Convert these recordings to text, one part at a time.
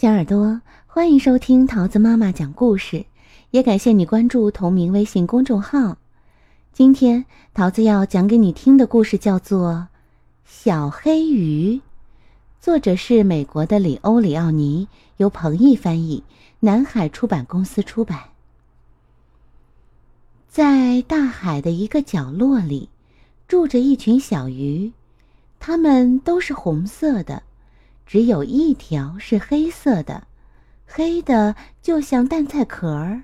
小耳朵，欢迎收听桃子妈妈讲故事，也感谢你关注同名微信公众号。今天桃子要讲给你听的故事叫做《小黑鱼》，作者是美国的里欧里奥尼，由彭毅翻译，南海出版公司出版。在大海的一个角落里，住着一群小鱼，它们都是红色的。只有一条是黑色的，黑的就像蛋菜壳儿。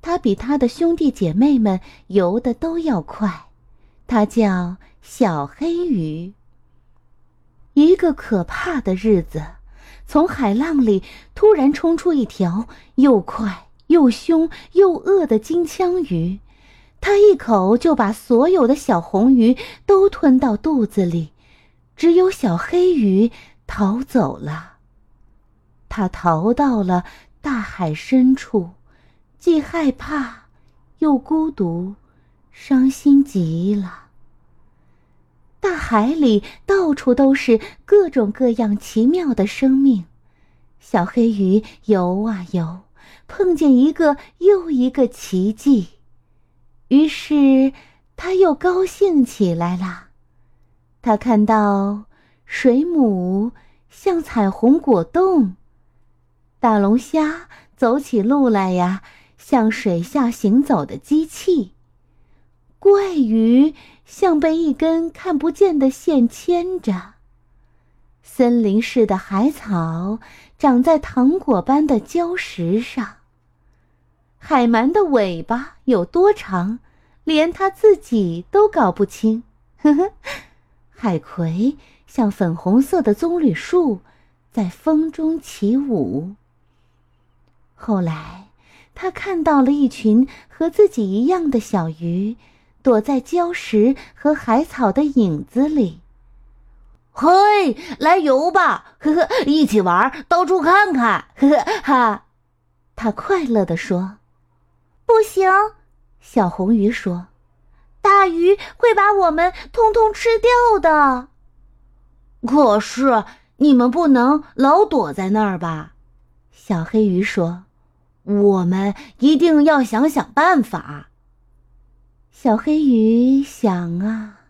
它比它的兄弟姐妹们游的都要快，它叫小黑鱼。一个可怕的日子，从海浪里突然冲出一条又快又凶又饿的金枪鱼，它一口就把所有的小红鱼都吞到肚子里，只有小黑鱼。逃走了。他逃到了大海深处，既害怕，又孤独，伤心极了。大海里到处都是各种各样奇妙的生命，小黑鱼游啊游，碰见一个又一个奇迹，于是他又高兴起来了。他看到。水母像彩虹果冻，大龙虾走起路来呀，像水下行走的机器。怪鱼像被一根看不见的线牵着。森林似的海草长在糖果般的礁石上。海鳗的尾巴有多长，连它自己都搞不清。呵呵，海葵。像粉红色的棕榈树，在风中起舞。后来，他看到了一群和自己一样的小鱼，躲在礁石和海草的影子里。嘿，来游吧！呵呵，一起玩，到处看看！呵呵哈，他快乐地说。不行，小红鱼说，大鱼会把我们通通吃掉的。可是你们不能老躲在那儿吧？小黑鱼说：“我们一定要想想办法。”小黑鱼想啊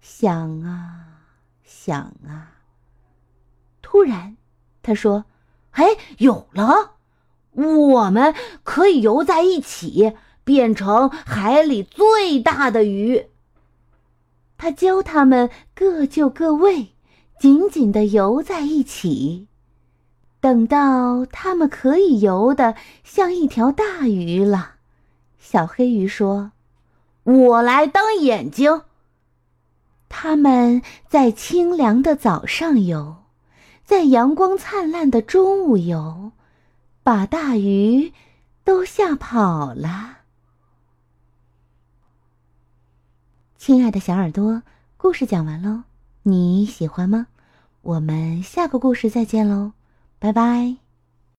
想啊想啊，突然，他说：“哎，有了！我们可以游在一起，变成海里最大的鱼。”他教他们各就各位。紧紧地游在一起，等到它们可以游得像一条大鱼了，小黑鱼说：“我来当眼睛。”他们在清凉的早上游，在阳光灿烂的中午游，把大鱼都吓跑了。亲爱的小耳朵，故事讲完喽。你喜欢吗？我们下个故事再见喽，拜拜。